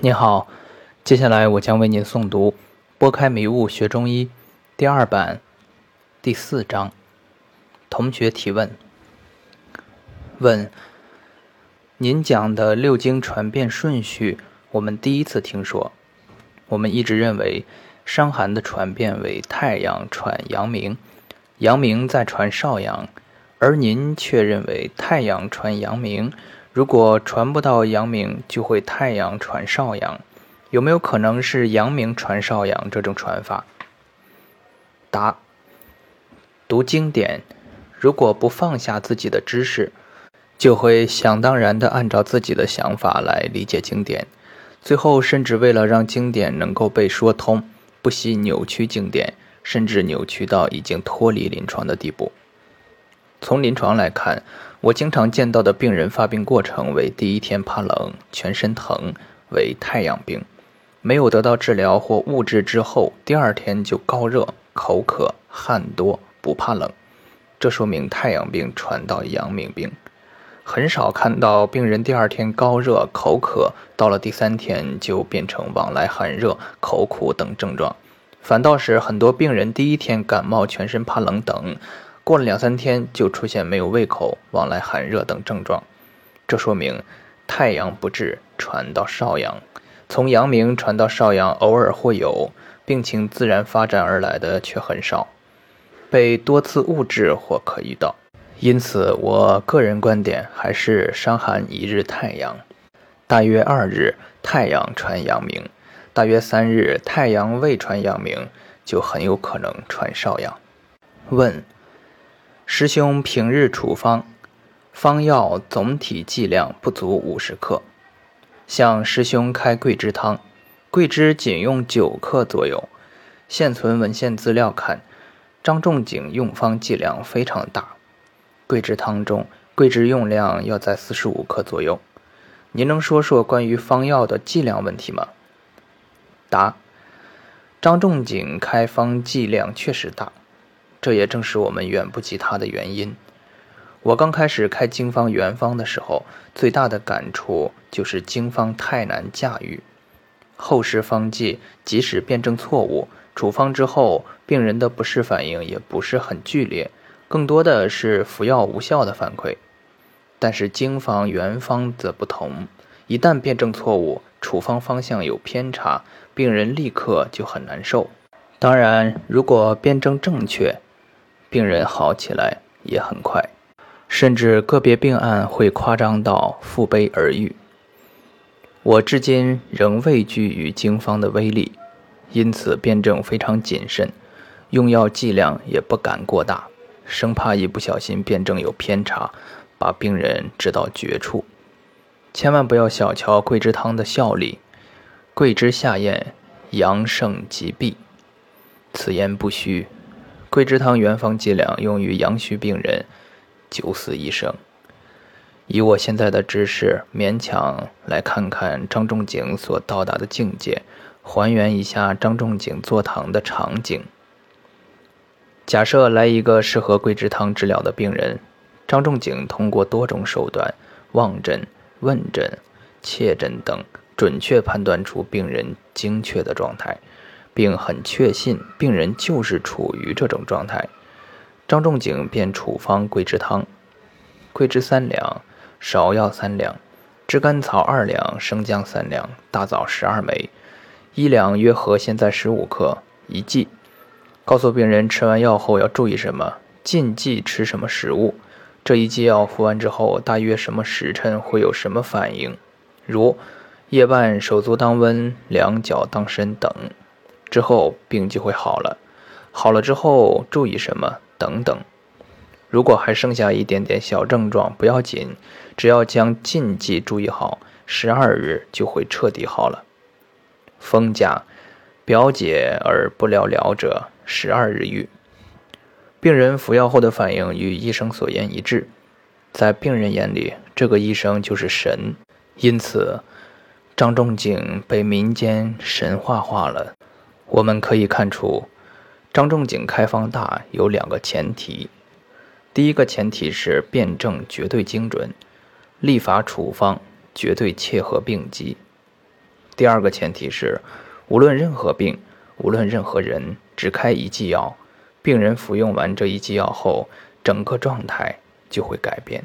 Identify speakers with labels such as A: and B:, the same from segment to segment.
A: 您好，接下来我将为您诵读《拨开迷雾学中医》第二版第四章。同学提问：问，您讲的六经传变顺序，我们第一次听说。我们一直认为，伤寒的传变为太阳传阳明，阳明再传少阳，而您却认为太阳传阳明。如果传不到阳明，就会太阳传少阳，有没有可能是阳明传少阳这种传法？答：读经典，如果不放下自己的知识，就会想当然的按照自己的想法来理解经典，最后甚至为了让经典能够被说通，不惜扭曲经典，甚至扭曲到已经脱离临床的地步。从临床来看，我经常见到的病人发病过程为：第一天怕冷，全身疼，为太阳病；没有得到治疗或物质之后，第二天就高热、口渴、汗多，不怕冷。这说明太阳病传到阳明病。很少看到病人第二天高热、口渴，到了第三天就变成往来寒热、口苦等症状，反倒是很多病人第一天感冒、全身怕冷等。过了两三天，就出现没有胃口、往来寒热等症状，这说明太阳不治，传到少阳，从阳明传到少阳，偶尔会有，病情自然发展而来的却很少，被多次误治或可遇到。因此，我个人观点还是伤寒一日太阳，大约二日太阳传阳明，大约三日太阳未传阳明，就很有可能传少阳。问。师兄平日处方，方药总体剂量不足五十克。向师兄开桂枝汤，桂枝仅用九克左右。现存文献资料看，张仲景用方剂量非常大。桂枝汤中，桂枝用量要在四十五克左右。您能说说关于方药的剂量问题吗？答：张仲景开方剂量确实大。这也正是我们远不及他的原因。我刚开始开经方原方的时候，最大的感触就是经方太难驾驭。后世方剂即使辩证错误，处方之后，病人的不适反应也不是很剧烈，更多的是服药无效的反馈。但是经方原方则不同，一旦辩证错误，处方方向有偏差，病人立刻就很难受。当然，如果辩证正确，病人好起来也很快，甚至个别病案会夸张到负背而愈。我至今仍畏惧于经方的威力，因此辩证非常谨慎，用药剂量也不敢过大，生怕一不小心辩证有偏差，把病人治到绝处。千万不要小瞧桂枝汤的效力，桂枝下咽，阳盛即闭，此言不虚。桂枝汤原方剂量用于阳虚病人，九死一生。以我现在的知识，勉强来看看张仲景所到达的境界，还原一下张仲景坐堂的场景。假设来一个适合桂枝汤治疗的病人，张仲景通过多种手段，望诊、问诊、切诊等，准确判断出病人精确的状态。并很确信病人就是处于这种状态，张仲景便处方桂枝汤，桂枝三两，芍药三两，炙甘草二两，生姜三两，大枣十二枚，一两约合现在十五克，一剂。告诉病人吃完药后要注意什么，禁忌吃什么食物，这一剂药服完之后大约什么时辰会有什么反应，如夜半手足当温，两脚当伸等。之后病就会好了，好了之后注意什么等等。如果还剩下一点点小症状，不要紧，只要将禁忌注意好，十二日就会彻底好了。风家，表解而不了了者，十二日愈。病人服药后的反应与医生所言一致，在病人眼里，这个医生就是神，因此张仲景被民间神话化了。我们可以看出，张仲景开方大有两个前提：第一个前提是辩证绝对精准，立法处方绝对切合病机；第二个前提是，无论任何病，无论任何人，只开一剂药，病人服用完这一剂药后，整个状态就会改变，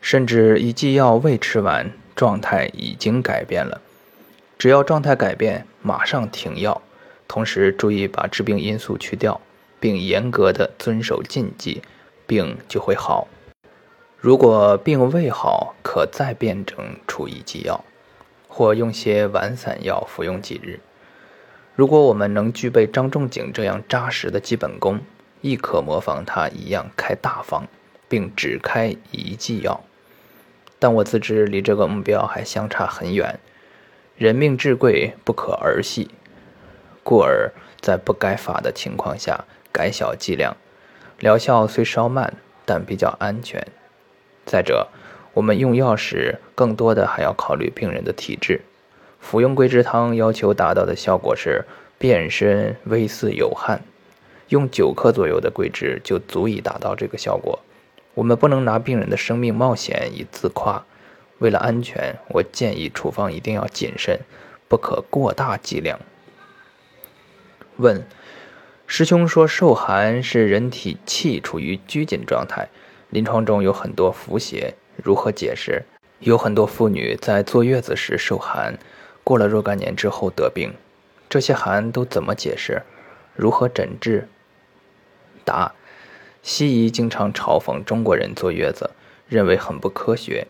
A: 甚至一剂药未吃完，状态已经改变了。只要状态改变，马上停药，同时注意把致病因素去掉，并严格的遵守禁忌，病就会好。如果病未好，可再辩证处一剂药，或用些丸散药服用几日。如果我们能具备张仲景这样扎实的基本功，亦可模仿他一样开大方，并只开一剂药。但我自知离这个目标还相差很远。人命至贵，不可儿戏，故而在不该法的情况下改小剂量，疗效虽稍慢，但比较安全。再者，我们用药时，更多的还要考虑病人的体质。服用桂枝汤要求达到的效果是变身微似有汗，用九克左右的桂枝就足以达到这个效果。我们不能拿病人的生命冒险以自夸。为了安全，我建议处方一定要谨慎，不可过大剂量。问：师兄说受寒是人体气处于拘谨状态。临床中有很多伏邪，如何解释？有很多妇女在坐月子时受寒，过了若干年之后得病，这些寒都怎么解释？如何诊治？答：西医经常嘲讽中国人坐月子，认为很不科学。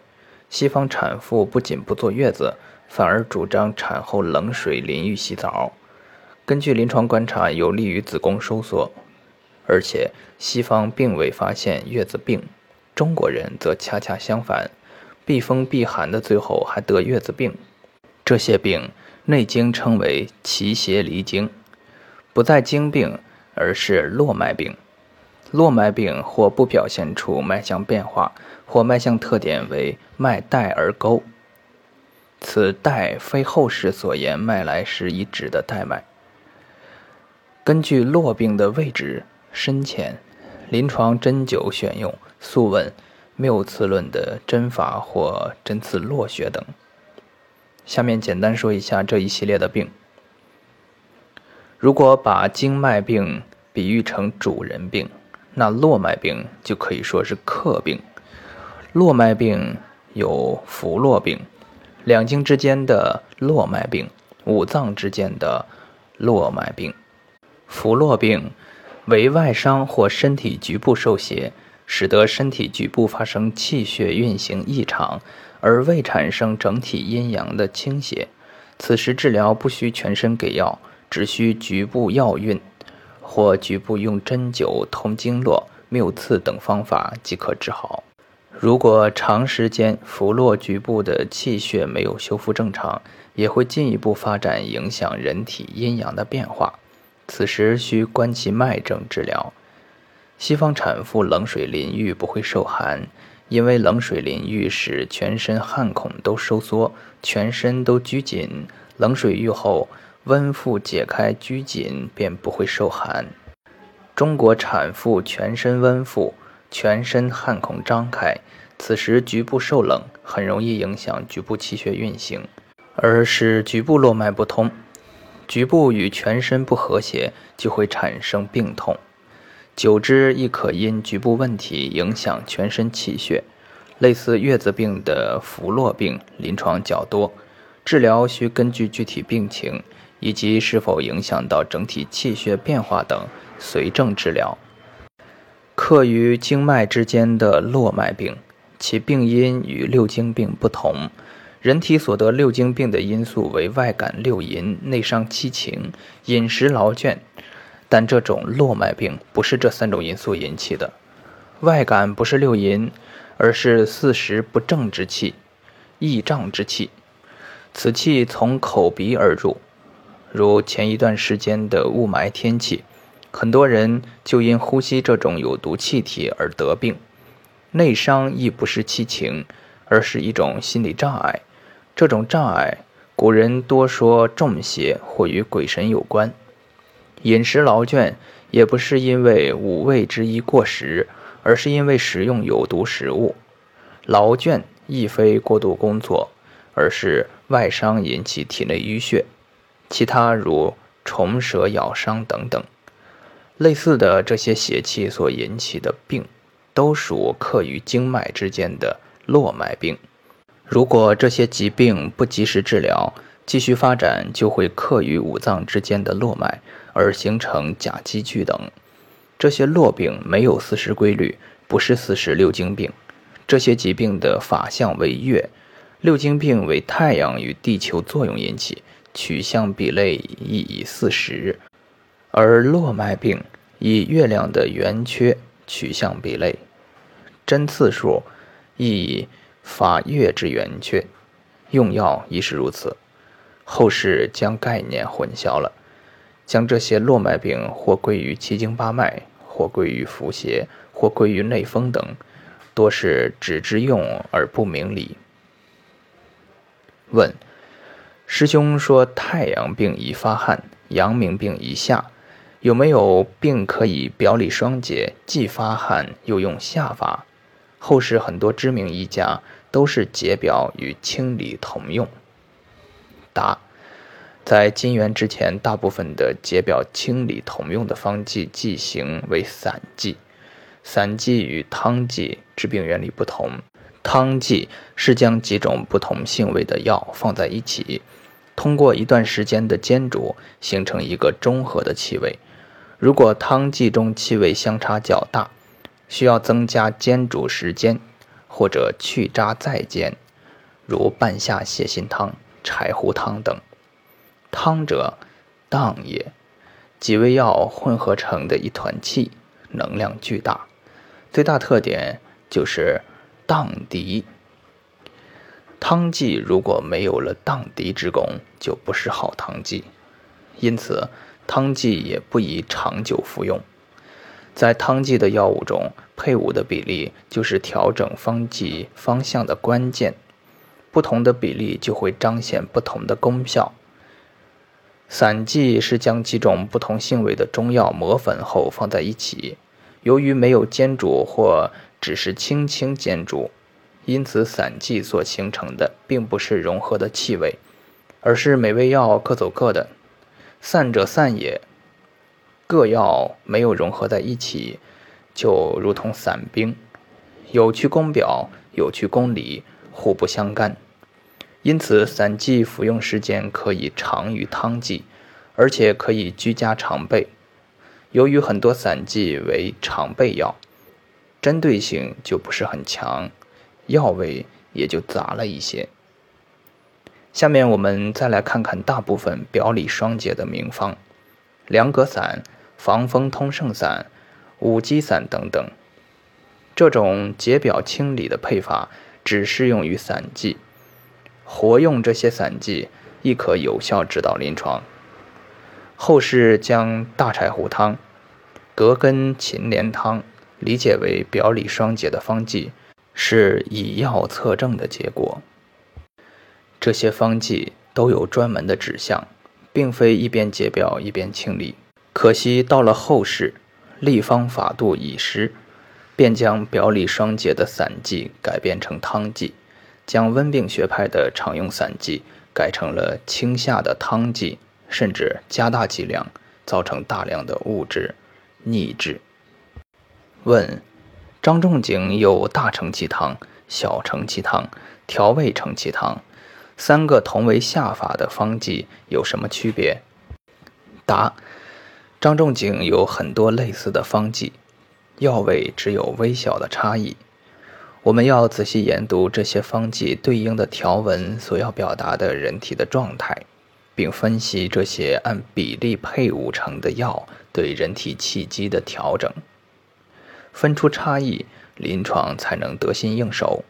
A: 西方产妇不仅不坐月子，反而主张产后冷水淋浴洗澡，根据临床观察，有利于子宫收缩。而且西方并未发现月子病，中国人则恰恰相反，避风避寒的最后还得月子病。这些病《内经》称为奇邪离经，不在经病，而是络脉病。络脉病或不表现出脉象变化，或脉象特点为脉带而沟，此带非后世所言脉来时已指的带脉。根据络病的位置。深浅、临床针灸选用《素问·谬刺论》的针法或针刺络穴等。下面简单说一下这一系列的病。如果把经脉病比喻成主人病，那络脉病就可以说是客病。络脉病有浮络病，两经之间的络脉病，五脏之间的络脉病。浮络病。为外伤或身体局部受邪，使得身体局部发生气血运行异常，而未产生整体阴阳的倾斜。此时治疗不需全身给药，只需局部药运，或局部用针灸、通经络、谬刺等方法即可治好。如果长时间服络局部的气血没有修复正常，也会进一步发展影响人体阴阳的变化。此时需观其脉症治疗。西方产妇冷水淋浴不会受寒，因为冷水淋浴使全身汗孔都收缩，全身都拘紧。冷水浴后，温敷解开拘紧，便不会受寒。中国产妇全身温敷，全身汗孔张开，此时局部受冷，很容易影响局部气血运行，而使局部络脉不通。局部与全身不和谐，就会产生病痛，久之亦可因局部问题影响全身气血。类似月子病的伏络病，临床较多，治疗需根据具体病情以及是否影响到整体气血变化等，随症治疗。克于经脉之间的络脉病，其病因与六经病不同。人体所得六经病的因素为外感六淫、内伤七情、饮食劳倦，但这种络脉病不是这三种因素引起的。外感不是六淫，而是四时不正之气、易胀之气。此气从口鼻而入，如前一段时间的雾霾天气，很多人就因呼吸这种有毒气体而得病。内伤亦不是七情，而是一种心理障碍。这种障碍，古人多说中邪或与鬼神有关。饮食劳倦，也不是因为五味之一过食，而是因为食用有毒食物。劳倦亦非过度工作，而是外伤引起体内淤血，其他如虫蛇咬伤等等。类似的这些邪气所引起的病，都属克于经脉之间的络脉病。如果这些疾病不及时治疗，继续发展就会克于五脏之间的络脉，而形成甲基聚等。这些络病没有四时规律，不是四时六经病。这些疾病的法相为月，六经病为太阳与地球作用引起，取向比类亦以四时；而络脉病以月亮的圆缺取向比类，针刺数亦以法月之圆缺，用药亦是如此。后世将概念混淆了，将这些络脉病或归于七经八脉，或归于伏邪，或归于内风等。多是只知用而不明理。问：师兄说太阳病宜发汗，阳明病宜下，有没有病可以表里双结，既发汗又用下法？后世很多知名医家都是解表与清理同用。答：在金元之前，大部分的解表清理同用的方剂剂型为散剂。散剂与汤剂治病原理不同，汤剂是将几种不同性味的药放在一起，通过一段时间的煎煮，形成一个中和的气味。如果汤剂中气味相差较大，需要增加煎煮时间，或者去渣再煎，如半夏泻心汤、柴胡汤等。汤者，荡也，几味药混合成的一团气，能量巨大。最大特点就是荡涤。汤剂如果没有了荡涤之功，就不是好汤剂。因此，汤剂也不宜长久服用。在汤剂的药物中，配伍的比例就是调整方剂方向的关键。不同的比例就会彰显不同的功效。散剂是将几种不同性味的中药磨粉后放在一起。由于没有煎煮或只是轻轻煎煮，因此散剂所形成的并不是融合的气味，而是每味药各走各的，散者散也。各药没有融合在一起，就如同散兵，有去攻表，有去攻里，互不相干。因此，散剂服用时间可以长于汤剂，而且可以居家常备。由于很多散剂为常备药，针对性就不是很强，药味也就杂了一些。下面我们再来看看大部分表里双解的名方：凉葛散、防风通圣散、五鸡散等等。这种解表清理的配法只适用于散剂，活用这些散剂亦可有效指导临床。后世将大柴胡汤、葛根芩连汤理解为表里双解的方剂，是以药测证的结果。这些方剂都有专门的指向，并非一边解表一边清理。可惜到了后世，立方法度已失，便将表里双解的散剂改变成汤剂，将温病学派的常用散剂改成了清下的汤剂。甚至加大剂量，造成大量的物质逆质。问：张仲景有大承气汤、小承气汤、调味承气汤，三个同为下法的方剂有什么区别？答：张仲景有很多类似的方剂，药味只有微小的差异。我们要仔细研读这些方剂对应的条文所要表达的人体的状态。并分析这些按比例配伍成的药对人体气机的调整，分出差异，临床才能得心应手。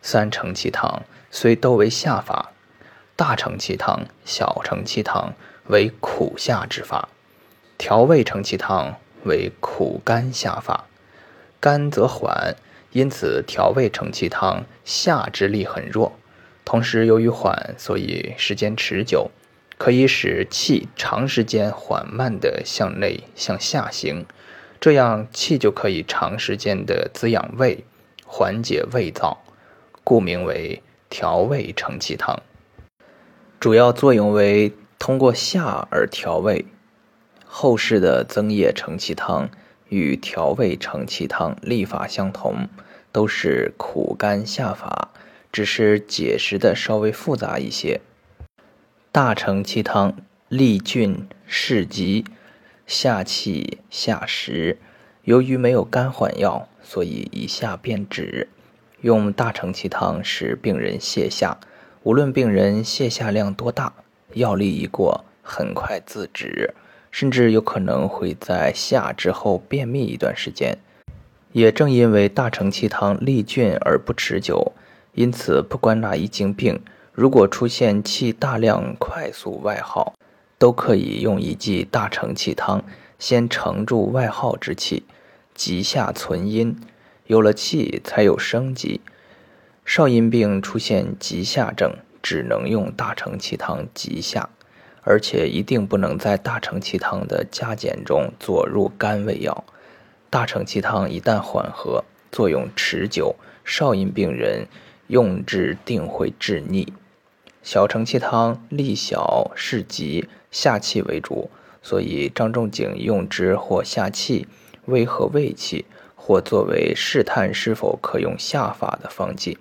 A: 三承气汤虽都为下法，大承气汤、小承气汤为苦下之法，调味承气汤为苦甘下法。甘则缓，因此调味承气汤下之力很弱。同时，由于缓，所以时间持久，可以使气长时间缓慢地向内向下行，这样气就可以长时间地滋养胃，缓解胃燥，故名为调味承气汤，主要作用为通过下而调味。后世的增液承气汤与调味承气汤历法相同，都是苦甘下法，只是解释的稍微复杂一些。大承气汤利菌释疾，下气下实。由于没有肝缓药，所以一下便止。用大承气汤使病人泻下，无论病人泻下量多大，药力一过，很快自止。甚至有可能会在下之后便秘一段时间。也正因为大承气汤利菌而不持久，因此不管哪一经病，如果出现气大量、快速外耗，都可以用一剂大承气汤，先承住外耗之气，急下存阴。有了气，才有生机。少阴病出现急下症，只能用大承气汤急下。而且一定不能在大承气汤的加减中佐入甘味药。大承气汤一旦缓和，作用持久，少阴病人用之定会致腻。小承气汤利小是急，下气为主，所以张仲景用之或下气，微和胃气，或作为试探是否可用下法的方剂。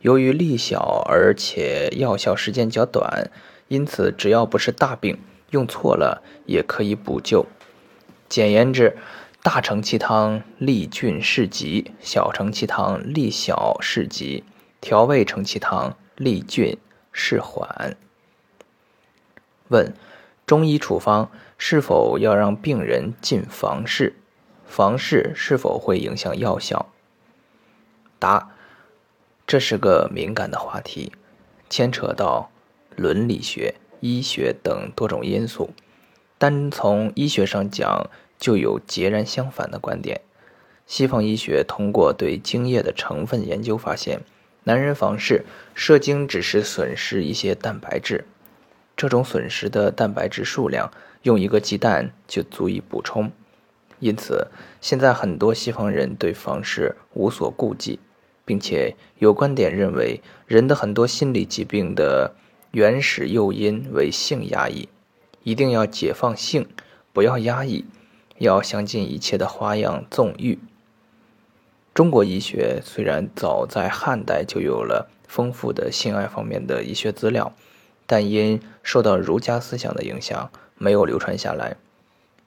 A: 由于利小而且药效时间较短。因此，只要不是大病，用错了也可以补救。简言之，大承气汤利菌释急，小承气汤利小释急，调味承气汤利菌释缓。问：中医处方是否要让病人进房事？房事是否会影响药效？答：这是个敏感的话题，牵扯到。伦理学、医学等多种因素，单从医学上讲，就有截然相反的观点。西方医学通过对精液的成分研究发现，男人房事射精只是损失一些蛋白质，这种损失的蛋白质数量用一个鸡蛋就足以补充。因此，现在很多西方人对房事无所顾忌，并且有观点认为，人的很多心理疾病的。原始诱因为性压抑，一定要解放性，不要压抑，要想尽一切的花样纵欲。中国医学虽然早在汉代就有了丰富的性爱方面的医学资料，但因受到儒家思想的影响，没有流传下来。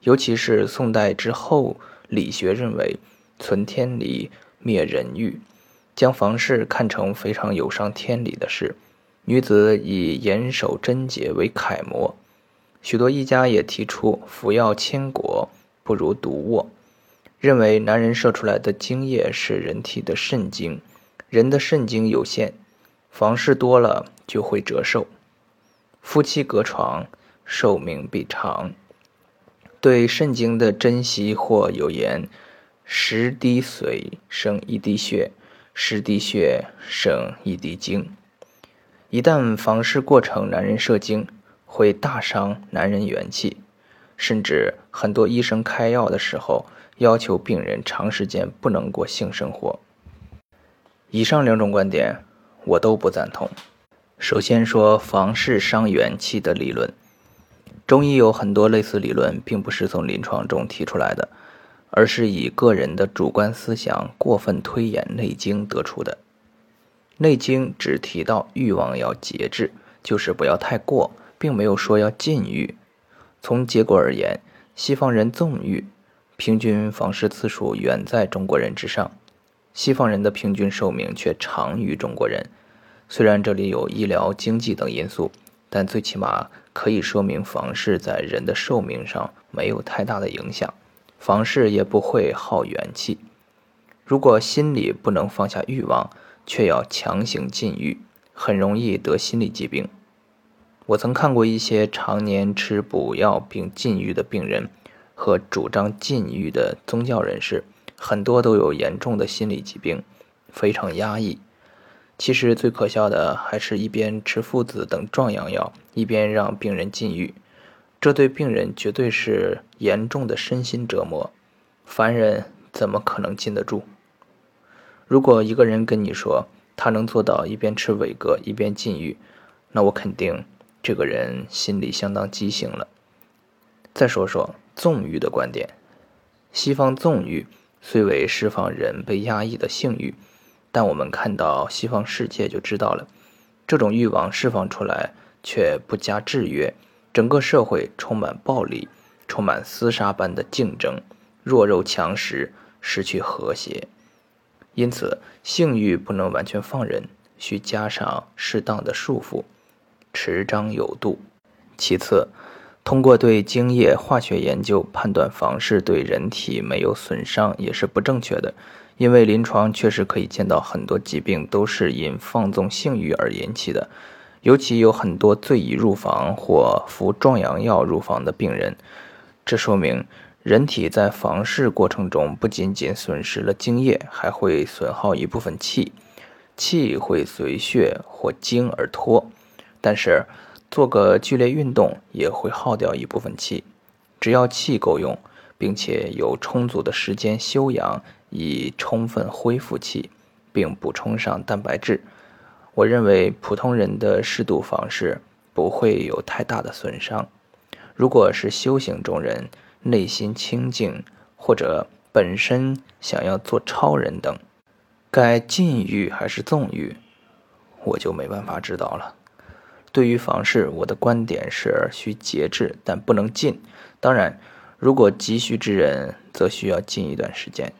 A: 尤其是宋代之后，理学认为存天理，灭人欲，将房事看成非常有伤天理的事。女子以严守贞洁为楷模，许多医家也提出服药千果不如独卧，认为男人射出来的精液是人体的肾精，人的肾精有限，房事多了就会折寿。夫妻隔床，寿命必长。对肾精的珍惜或有言：十滴水生一滴血，十滴血生一滴精。一旦房事过程，男人射精会大伤男人元气，甚至很多医生开药的时候要求病人长时间不能过性生活。以上两种观点我都不赞同。首先说房事伤元气的理论，中医有很多类似理论，并不是从临床中提出来的，而是以个人的主观思想过分推演《内经》得出的。《内经》只提到欲望要节制，就是不要太过，并没有说要禁欲。从结果而言，西方人纵欲，平均房事次数远在中国人之上，西方人的平均寿命却长于中国人。虽然这里有医疗、经济等因素，但最起码可以说明房事在人的寿命上没有太大的影响，房事也不会耗元气。如果心里不能放下欲望，却要强行禁欲，很容易得心理疾病。我曾看过一些常年吃补药并禁欲的病人，和主张禁欲的宗教人士，很多都有严重的心理疾病，非常压抑。其实最可笑的还是一边吃附子等壮阳药，一边让病人禁欲，这对病人绝对是严重的身心折磨。凡人怎么可能禁得住？如果一个人跟你说他能做到一边吃伟哥一边禁欲，那我肯定这个人心里相当畸形了。再说说纵欲的观点，西方纵欲虽为释放人被压抑的性欲，但我们看到西方世界就知道了，这种欲望释放出来却不加制约，整个社会充满暴力，充满厮杀般的竞争，弱肉强食，失去和谐。因此，性欲不能完全放任，需加上适当的束缚，持张有度。其次，通过对精液化学研究判断房事对人体没有损伤也是不正确的，因为临床确实可以见到很多疾病都是因放纵性欲而引起的，尤其有很多醉已入房或服壮阳药入房的病人，这说明。人体在房事过程中，不仅仅损失了精液，还会损耗一部分气，气会随血或精而脱。但是做个剧烈运动也会耗掉一部分气。只要气够用，并且有充足的时间休养，以充分恢复气，并补充上蛋白质，我认为普通人的适度房事不会有太大的损伤。如果是修行中人，内心清净，或者本身想要做超人等，该禁欲还是纵欲，我就没办法知道了。对于房事，我的观点是需节制，但不能禁。当然，如果急需之人，则需要禁一段时间。